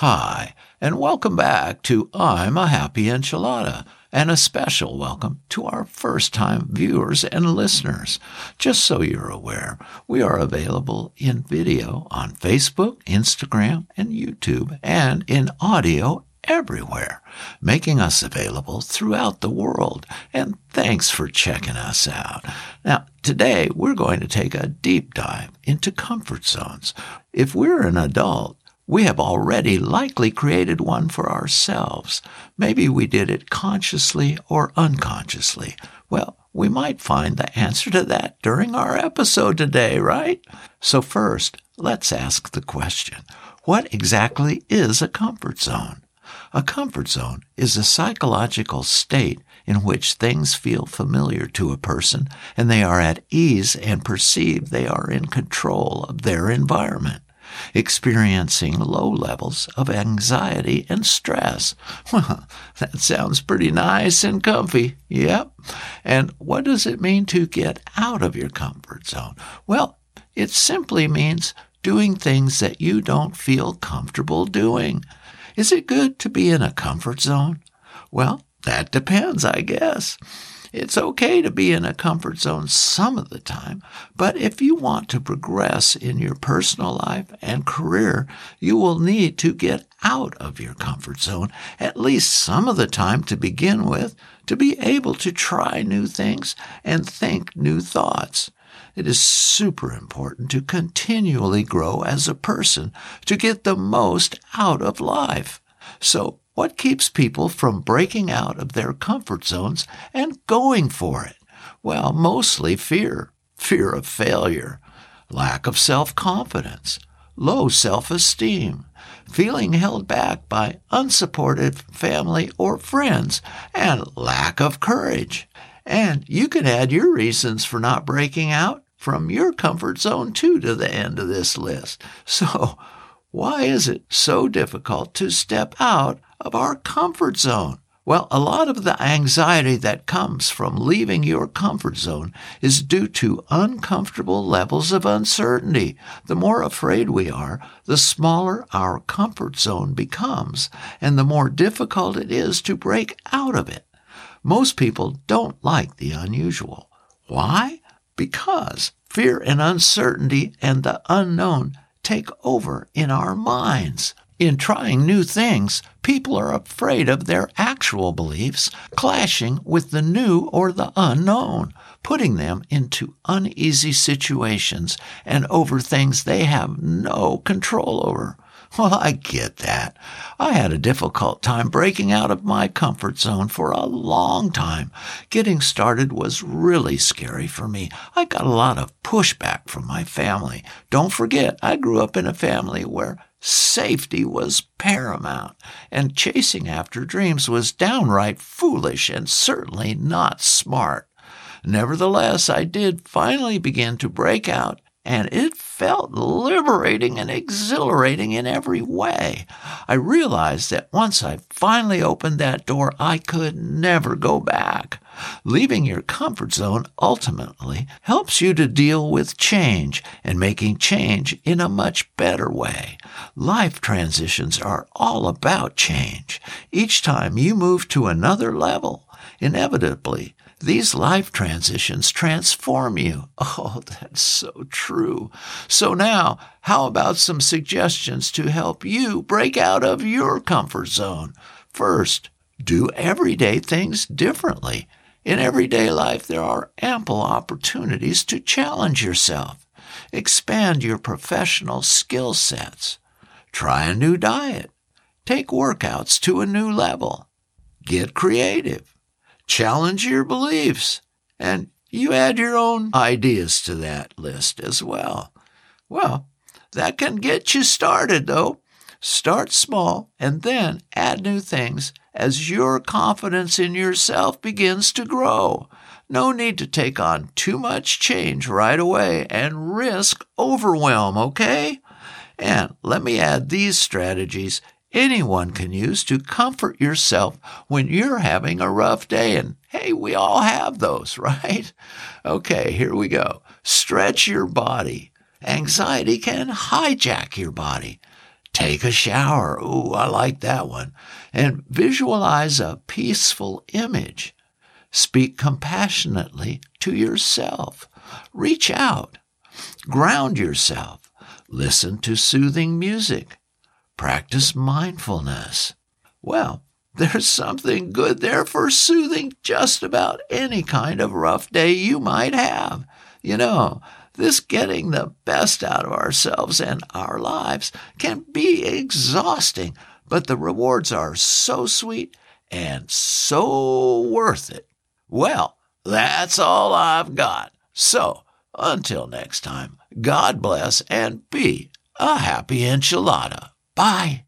Hi, and welcome back to I'm a Happy Enchilada, and a special welcome to our first time viewers and listeners. Just so you're aware, we are available in video on Facebook, Instagram, and YouTube, and in audio everywhere, making us available throughout the world. And thanks for checking us out. Now, today we're going to take a deep dive into comfort zones. If we're an adult, we have already likely created one for ourselves. Maybe we did it consciously or unconsciously. Well, we might find the answer to that during our episode today, right? So first, let's ask the question, what exactly is a comfort zone? A comfort zone is a psychological state in which things feel familiar to a person and they are at ease and perceive they are in control of their environment experiencing low levels of anxiety and stress. Well, that sounds pretty nice and comfy. Yep. And what does it mean to get out of your comfort zone? Well, it simply means doing things that you don't feel comfortable doing. Is it good to be in a comfort zone? Well, that depends, I guess. It's okay to be in a comfort zone some of the time, but if you want to progress in your personal life and career, you will need to get out of your comfort zone at least some of the time to begin with to be able to try new things and think new thoughts. It is super important to continually grow as a person to get the most out of life. So what keeps people from breaking out of their comfort zones and going for it? Well, mostly fear. Fear of failure, lack of self-confidence, low self-esteem, feeling held back by unsupportive family or friends, and lack of courage. And you can add your reasons for not breaking out from your comfort zone too to the end of this list. So, why is it so difficult to step out of our comfort zone? Well, a lot of the anxiety that comes from leaving your comfort zone is due to uncomfortable levels of uncertainty. The more afraid we are, the smaller our comfort zone becomes, and the more difficult it is to break out of it. Most people don't like the unusual. Why? Because fear and uncertainty and the unknown take over in our minds. In trying new things, people are afraid of their actual beliefs clashing with the new or the unknown, putting them into uneasy situations and over things they have no control over. Well, I get that. I had a difficult time breaking out of my comfort zone for a long time. Getting started was really scary for me. I got a lot of pushback from my family. Don't forget, I grew up in a family where safety was paramount, and chasing after dreams was downright foolish and certainly not smart. Nevertheless, I did finally begin to break out and it felt liberating and exhilarating in every way. I realized that once I finally opened that door, I could never go back. Leaving your comfort zone ultimately helps you to deal with change and making change in a much better way. Life transitions are all about change. Each time you move to another level, inevitably these life transitions transform you. Oh, that's so true. So now, how about some suggestions to help you break out of your comfort zone? First, do everyday things differently. In everyday life, there are ample opportunities to challenge yourself. Expand your professional skill sets. Try a new diet. Take workouts to a new level. Get creative challenge your beliefs, and you add your own ideas to that list as well. Well, that can get you started though. Start small and then add new things as your confidence in yourself begins to grow. No need to take on too much change right away and risk overwhelm, okay? And let me add these strategies anyone can use to comfort yourself when you're having a rough day. And hey, we all have those, right? Okay, here we go. Stretch your body. Anxiety can hijack your body. Take a shower. Ooh, I like that one. And visualize a peaceful image. Speak compassionately to yourself. Reach out. Ground yourself. Listen to soothing music. Practice mindfulness. Well, there's something good there for soothing just about any kind of rough day you might have. You know, this getting the best out of ourselves and our lives can be exhausting, but the rewards are so sweet and so worth it. Well, that's all I've got. So, until next time, God bless and be a happy enchilada. Bye.